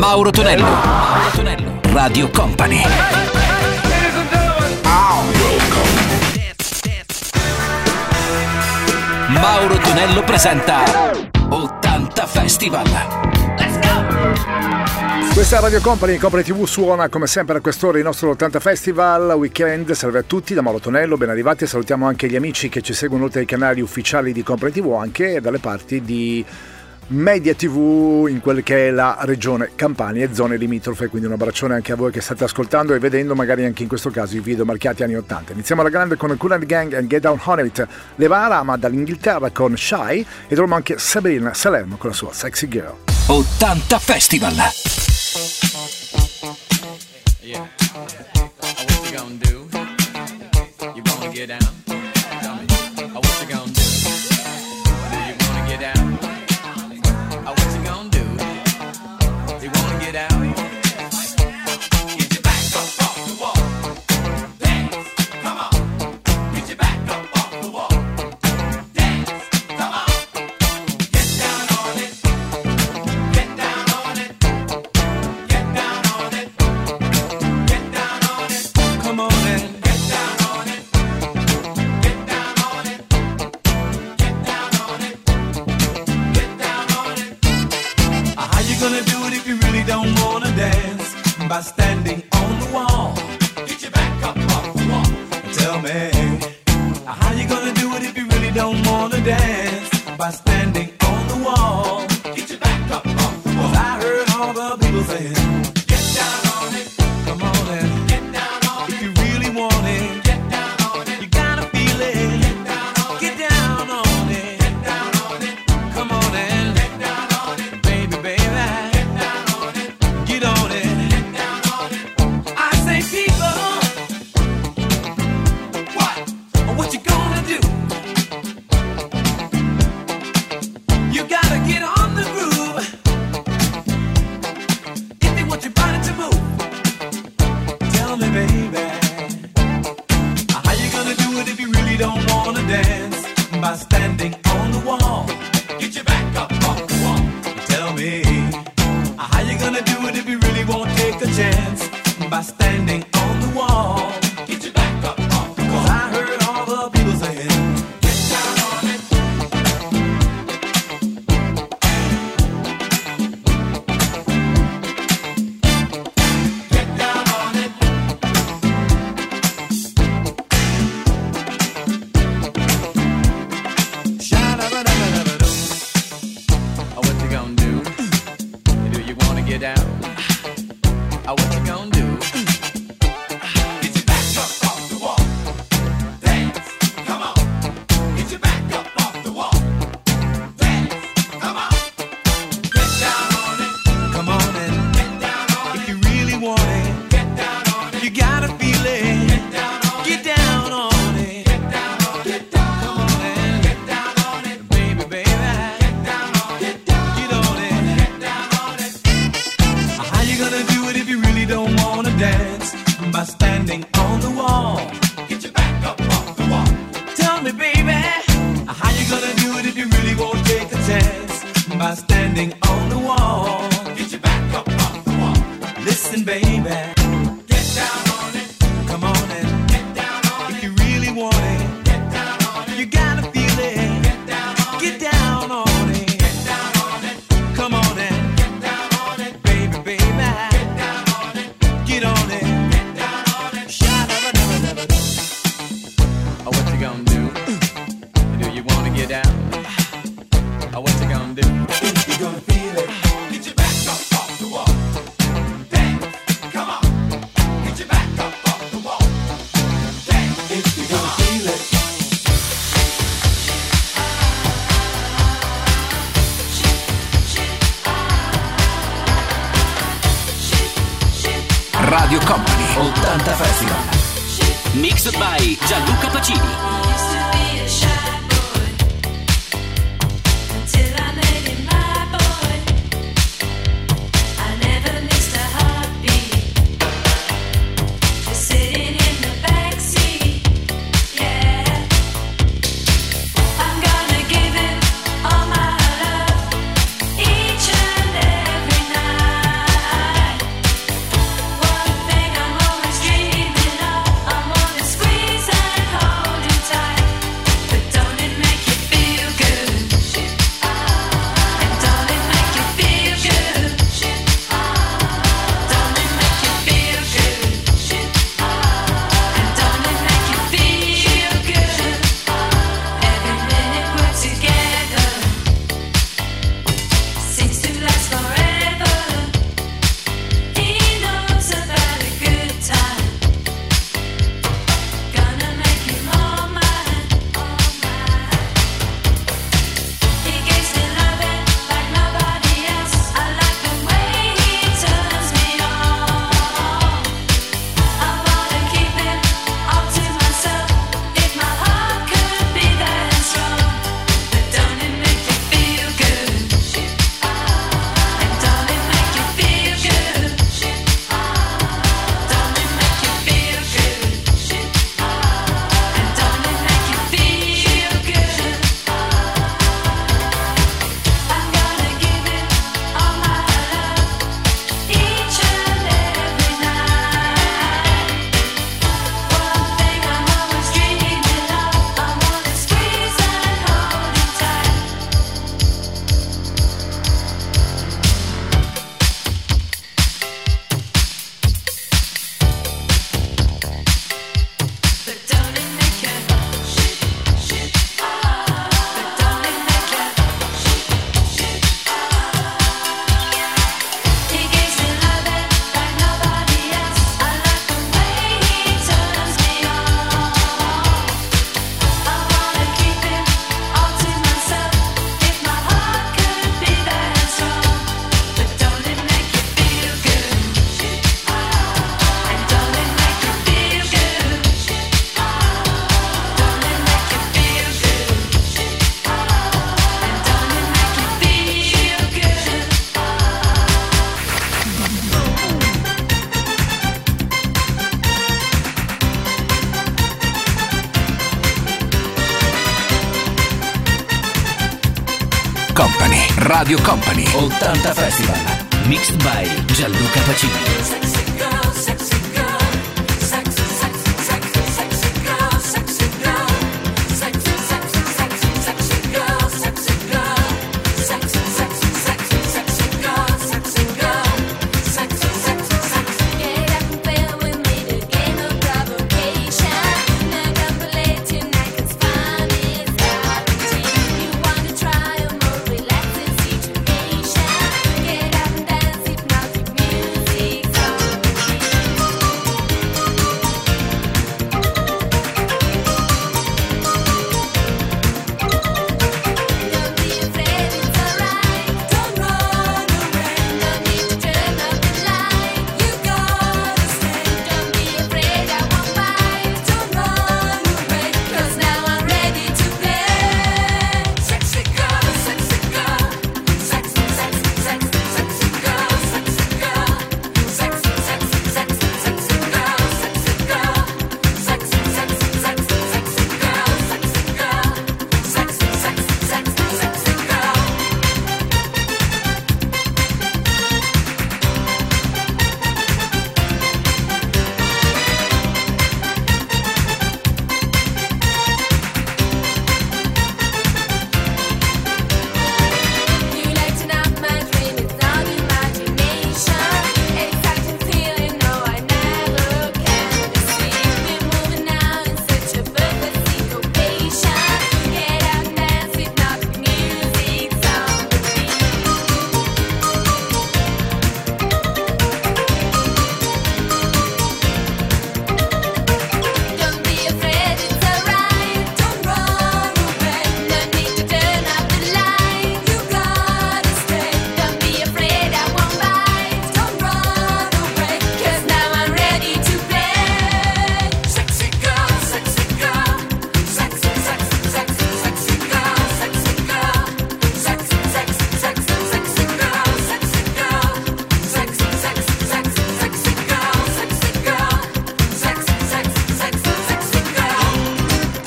Mauro Tonello. Mauro Tonello. Radio Company. Mauro Tonello presenta 80 Festival. Let's go! Questa Radio Company, Company TV suona come sempre a quest'ora il nostro 80 Festival Weekend. Salve a tutti da Mauro Tonello, ben arrivati e salutiamo anche gli amici che ci seguono oltre ai canali ufficiali di Company TV, anche dalle parti di Media TV in quel che è la regione Campania e zone limitrofe, quindi un abbraccione anche a voi che state ascoltando e vedendo magari anche in questo caso i video marchiati anni 80. Iniziamo alla grande con Cool Gang and Get Down on It, Levara ma dall'Inghilterra con Shy e troviamo anche Sabrina Salerno con la sua Sexy Girl. 80 Festival! Yeah. What you gonna do. You wanna get down?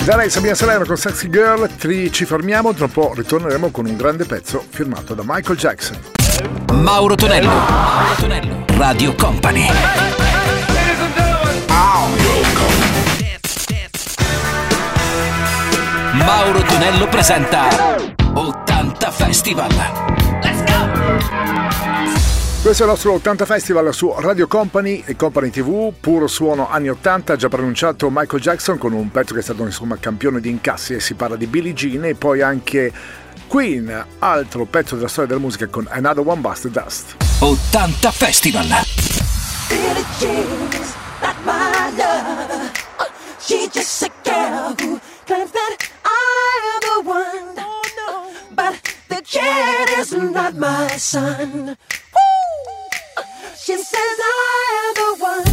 Da lei Sabina Salerno con Sexy Girl, tri, ci fermiamo, tra un po' ritorneremo con un grande pezzo firmato da Michael Jackson. Mauro Tonello, Mauro Tonello. Radio Company. Mauro Tonello presenta 80 Festival. Questo è il nostro 80 Festival su Radio Company e Company TV, puro suono anni 80, già pronunciato Michael Jackson con un pezzo che è stato insomma campione di incassi e si parla di Billie Jean e poi anche Queen, altro pezzo della storia della musica con Another One Bust Dust. 80 Festival! Billie Jean's not my love. She just a girl who claims that I am the one. But the kid is not my son. She says I am the one.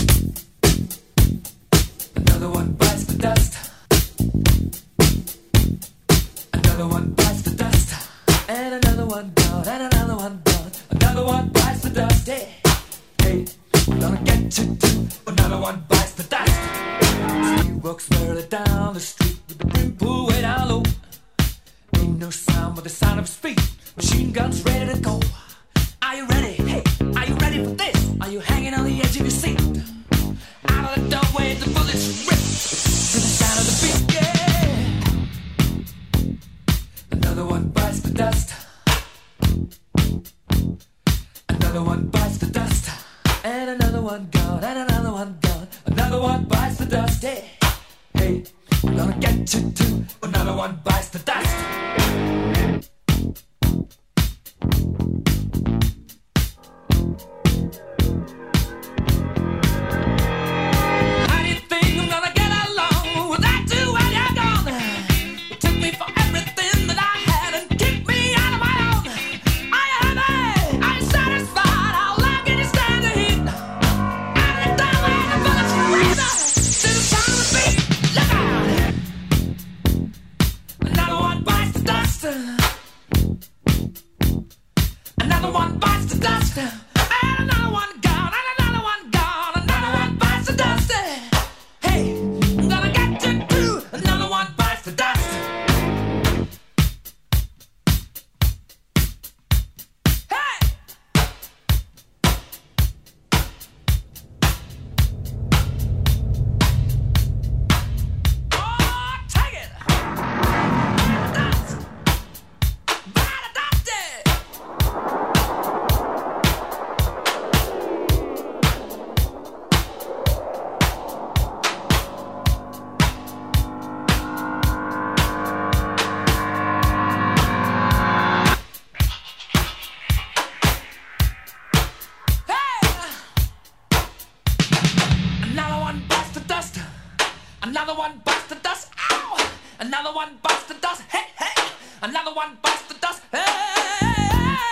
yeah.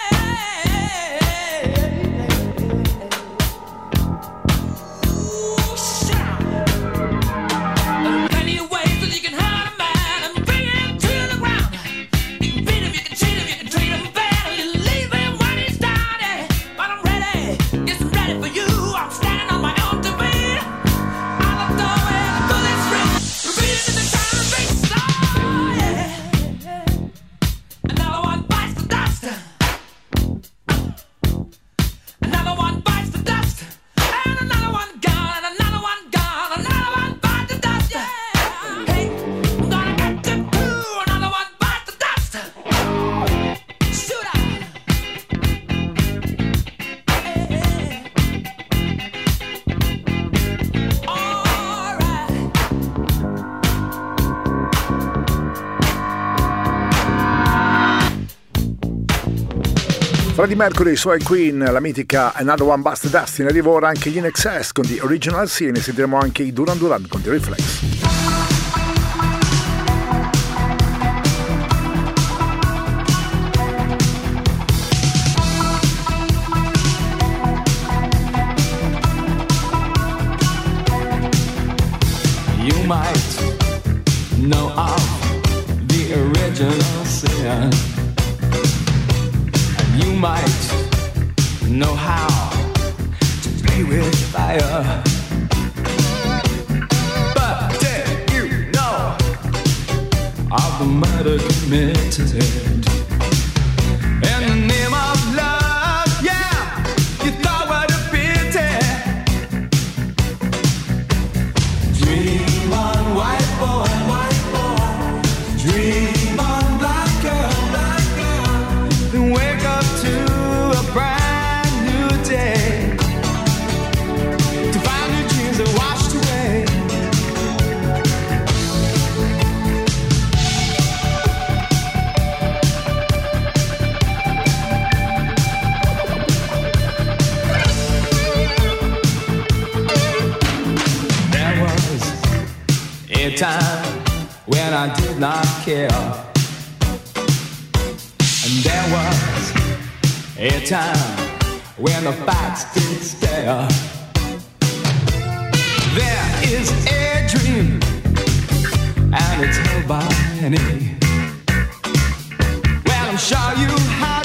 Freddie Mercury, Swag Queen, la mitica Another One Bust Dust in arrivo ora anche gli NXS con The Original Sea e ne sentiremo anche i Duran Duran con The Reflex. You might know of the original sin. might know how to play with fire. But did you know of the murder committed? time when the facts didn't stare. There is a dream, and it's held by many. Well, I'm sure you have.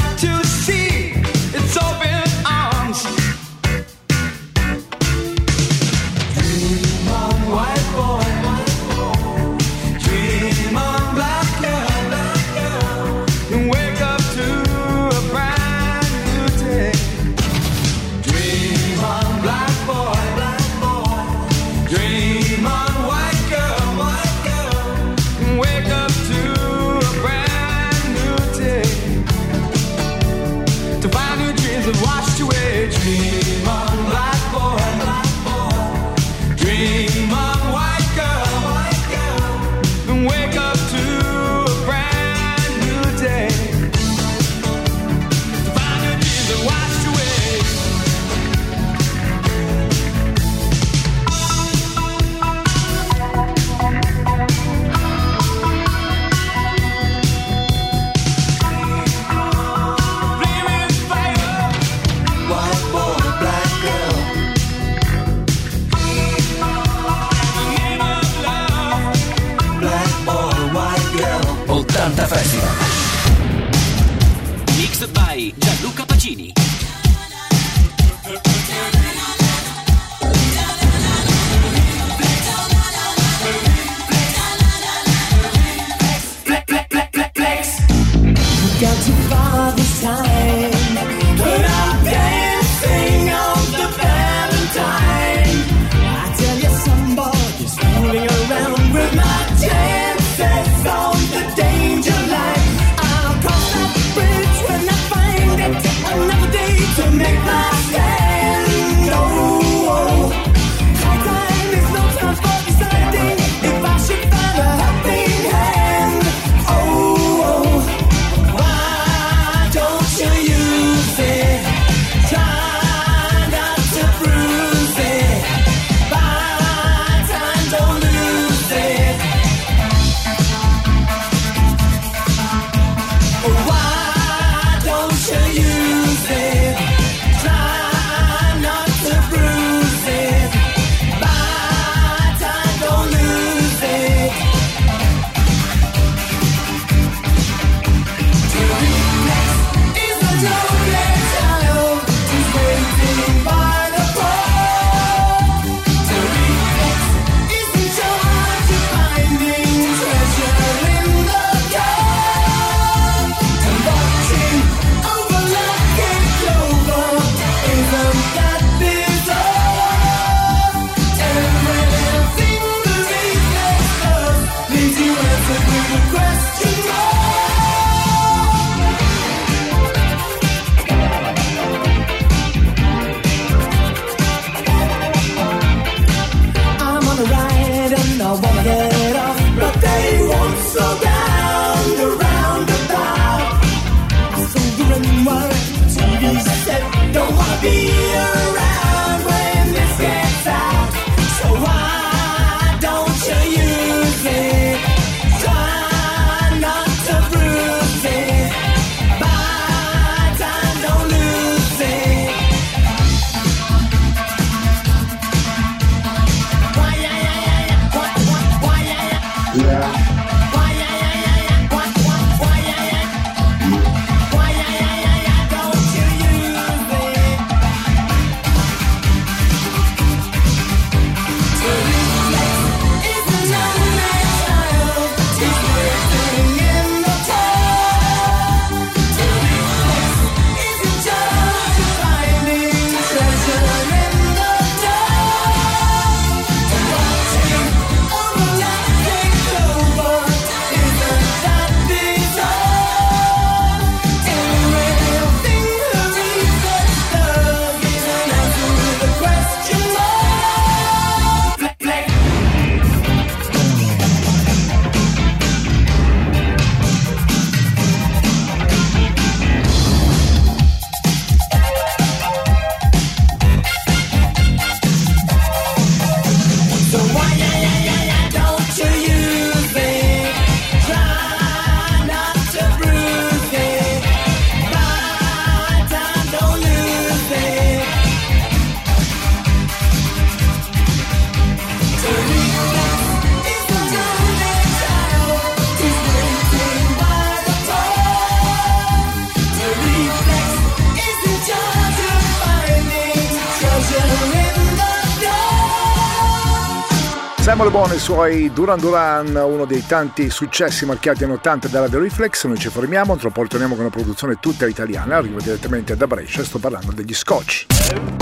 suoi Duran Duran, uno dei tanti successi marchiati anni 80 dalla The Reflex, noi ci fermiamo, tra poco torniamo con una produzione tutta italiana, arrivo direttamente da Brescia, sto parlando degli Scotch.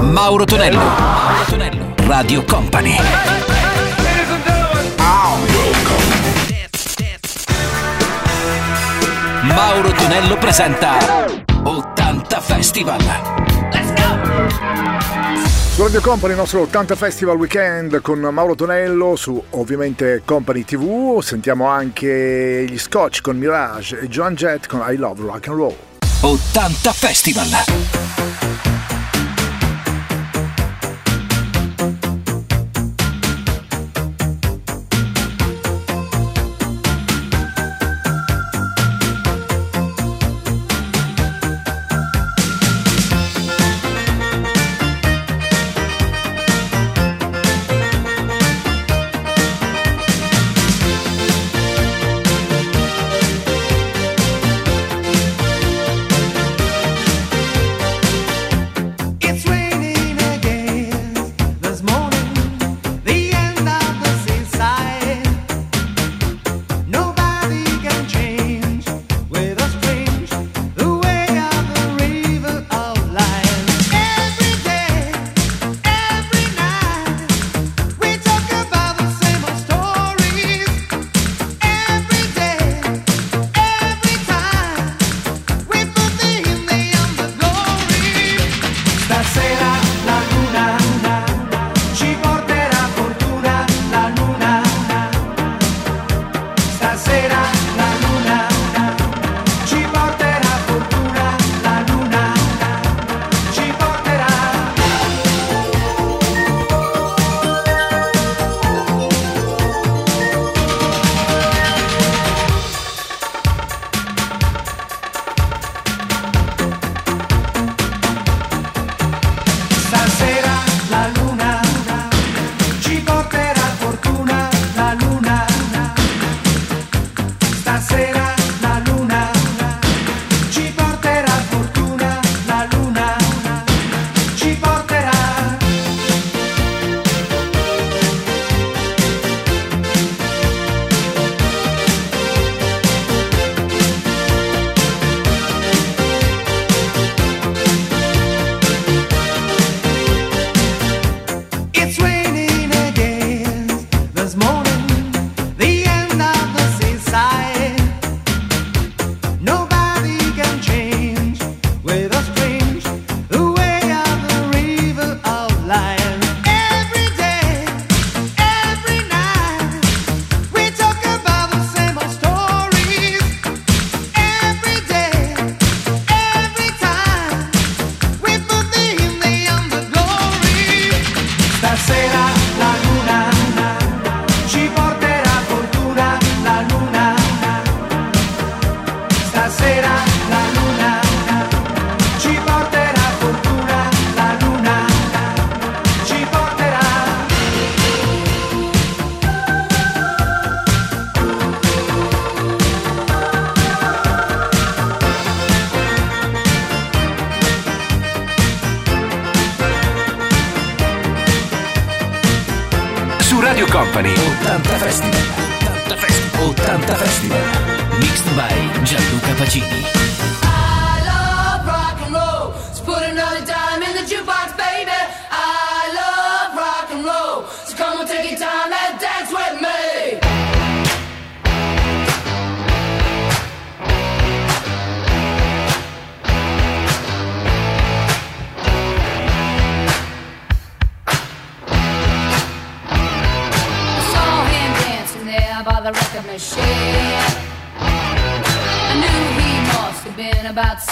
Mauro Tonello, Mauro Tonello, Radio Company. Mauro Tonello presenta 80 Festival. Let's go! Su Radio Company il nostro 80 Festival Weekend con Mauro Tonello su ovviamente Company TV, sentiamo anche gli Scotch con Mirage e Joan Jett con I Love Rock and Roll. 80 Festival!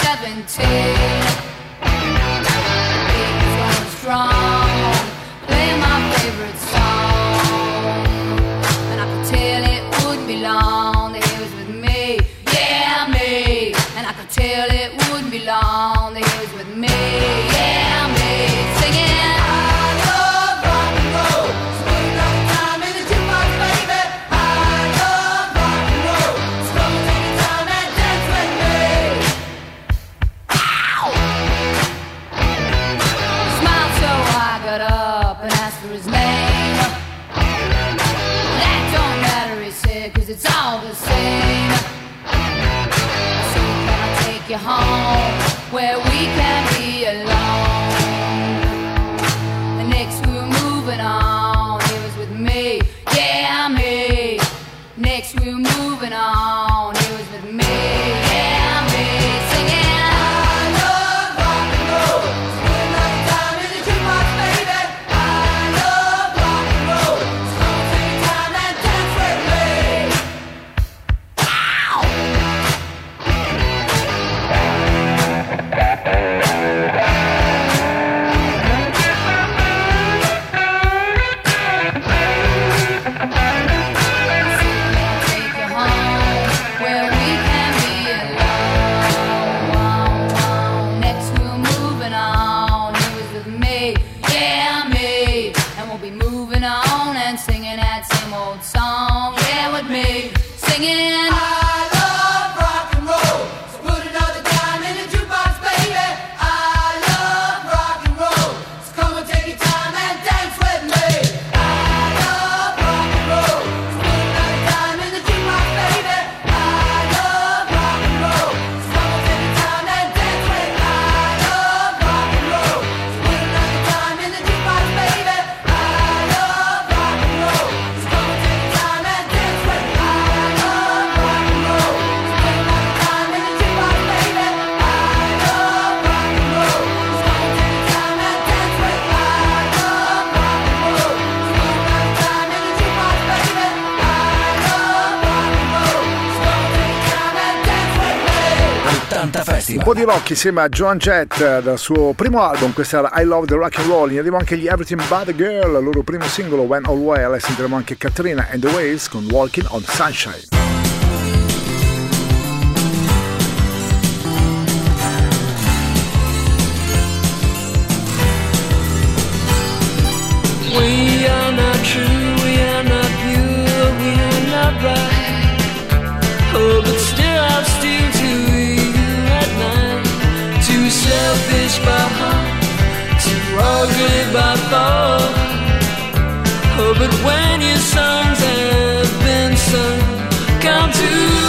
seventeen. Beat strong, play my favorite song, and I could tell it wouldn't be long with me, yeah me, and I could tell it wouldn't be long. He was with me, yeah. di rock insieme a Joan Jett dal suo primo album, questa era I Love the Rock and Roll, in arrivo anche gli Everything But the Girl, il loro primo singolo When All Well e sentiremo anche Katrina and the Waves con Walking on Sunshine. still, I'm still selfish by heart, too ugly by thought. Oh, but when your songs have been sung, come to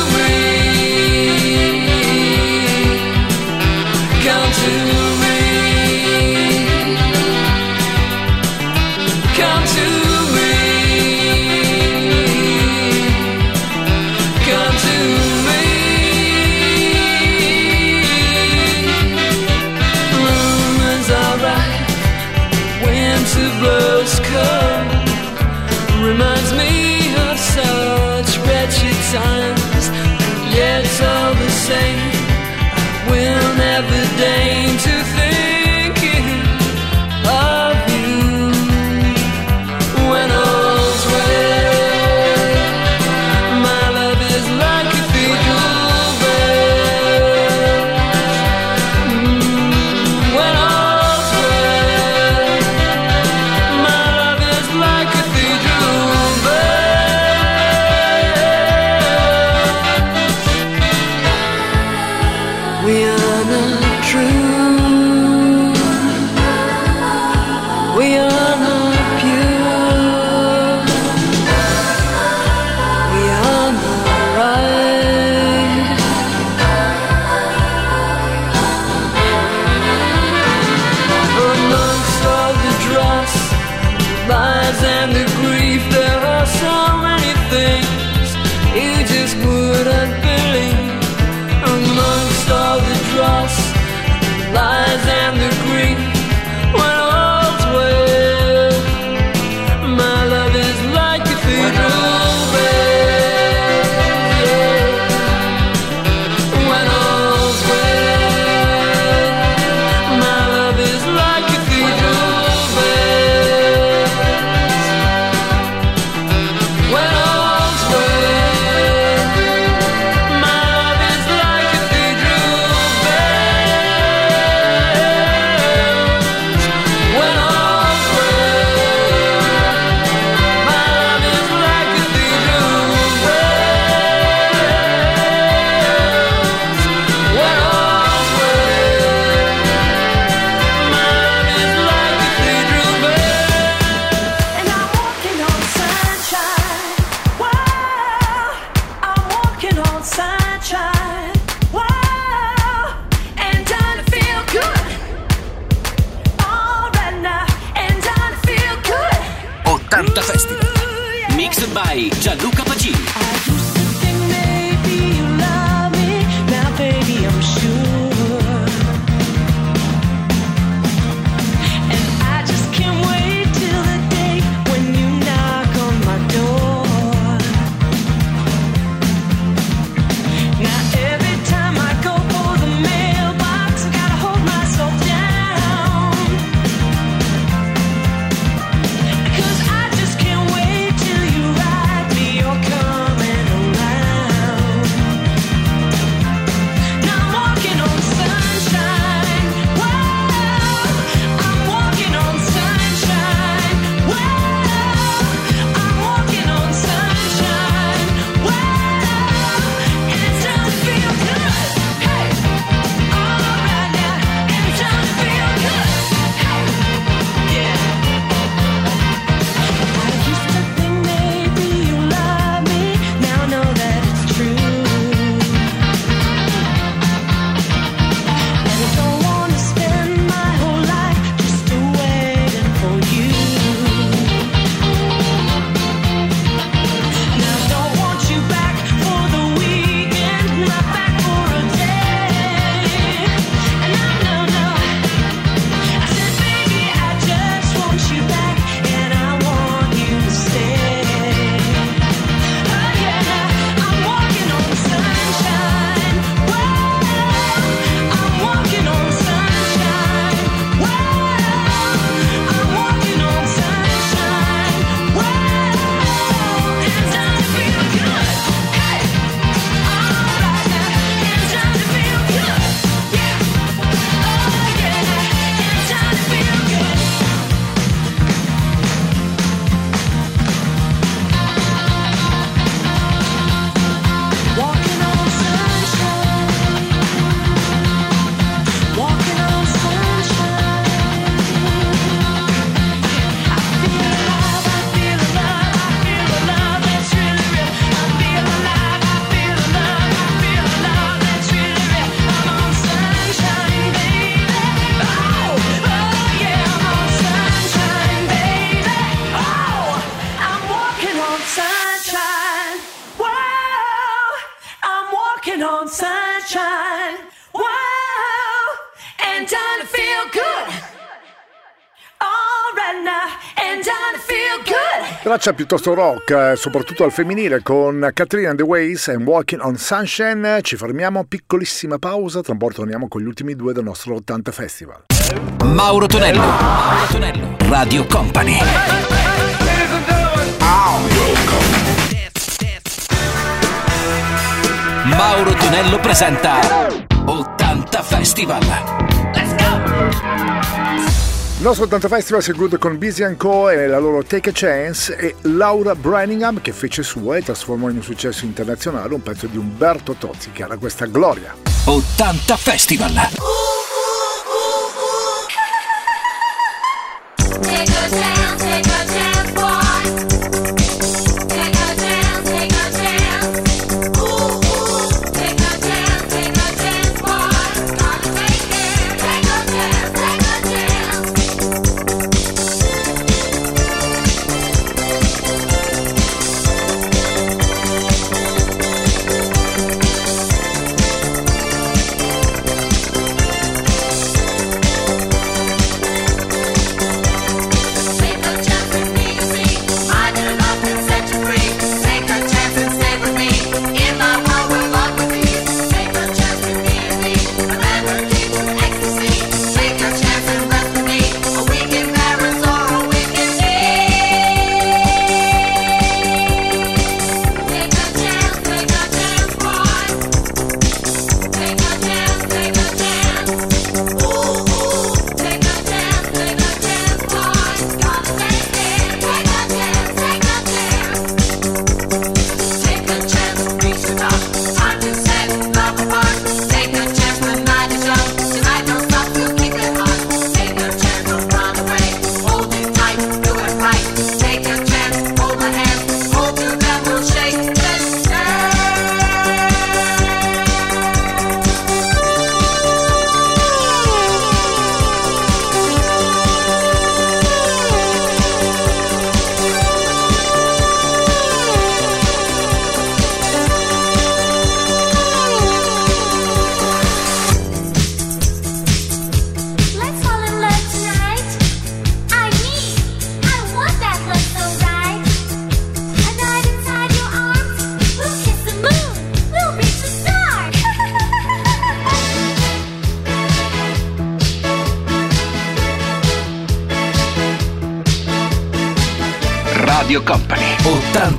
traccia piuttosto rock, eh, soprattutto al femminile, con Katrina and the Ways e Walking on Sunshine. Ci fermiamo, piccolissima pausa, tra un po' torniamo con gli ultimi due del nostro 80 Festival. Mauro Tonello, Mauro Tonello, Radio Company. Mauro Tonello presenta 80 Festival. Let's go! Il nostro 80 Festival si conclude con Busy Co e la loro Take a Chance e Laura Branningham che fece sua e trasformò in un successo internazionale un pezzo di Umberto Tozzi che era questa gloria. 80 Festival! Take a chance.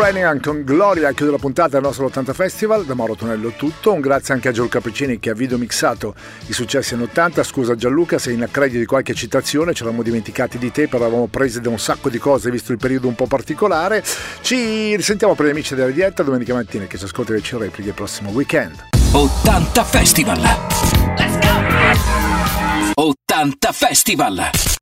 Ukrainian con Gloria chiude la puntata del nostro 80 Festival. Da Mauro Tonello tutto. Un grazie anche a Giorgio Capricini che ha video mixato i successi anni 80. Scusa Gianluca se in accredito di qualche citazione ci eravamo dimenticati di te, però eravamo presi da un sacco di cose visto il periodo un po' particolare. Ci risentiamo per gli amici della diretta domenica mattina che ci ascolta le repliche il prossimo weekend. 80 Festival! Let's go! 80 Festival!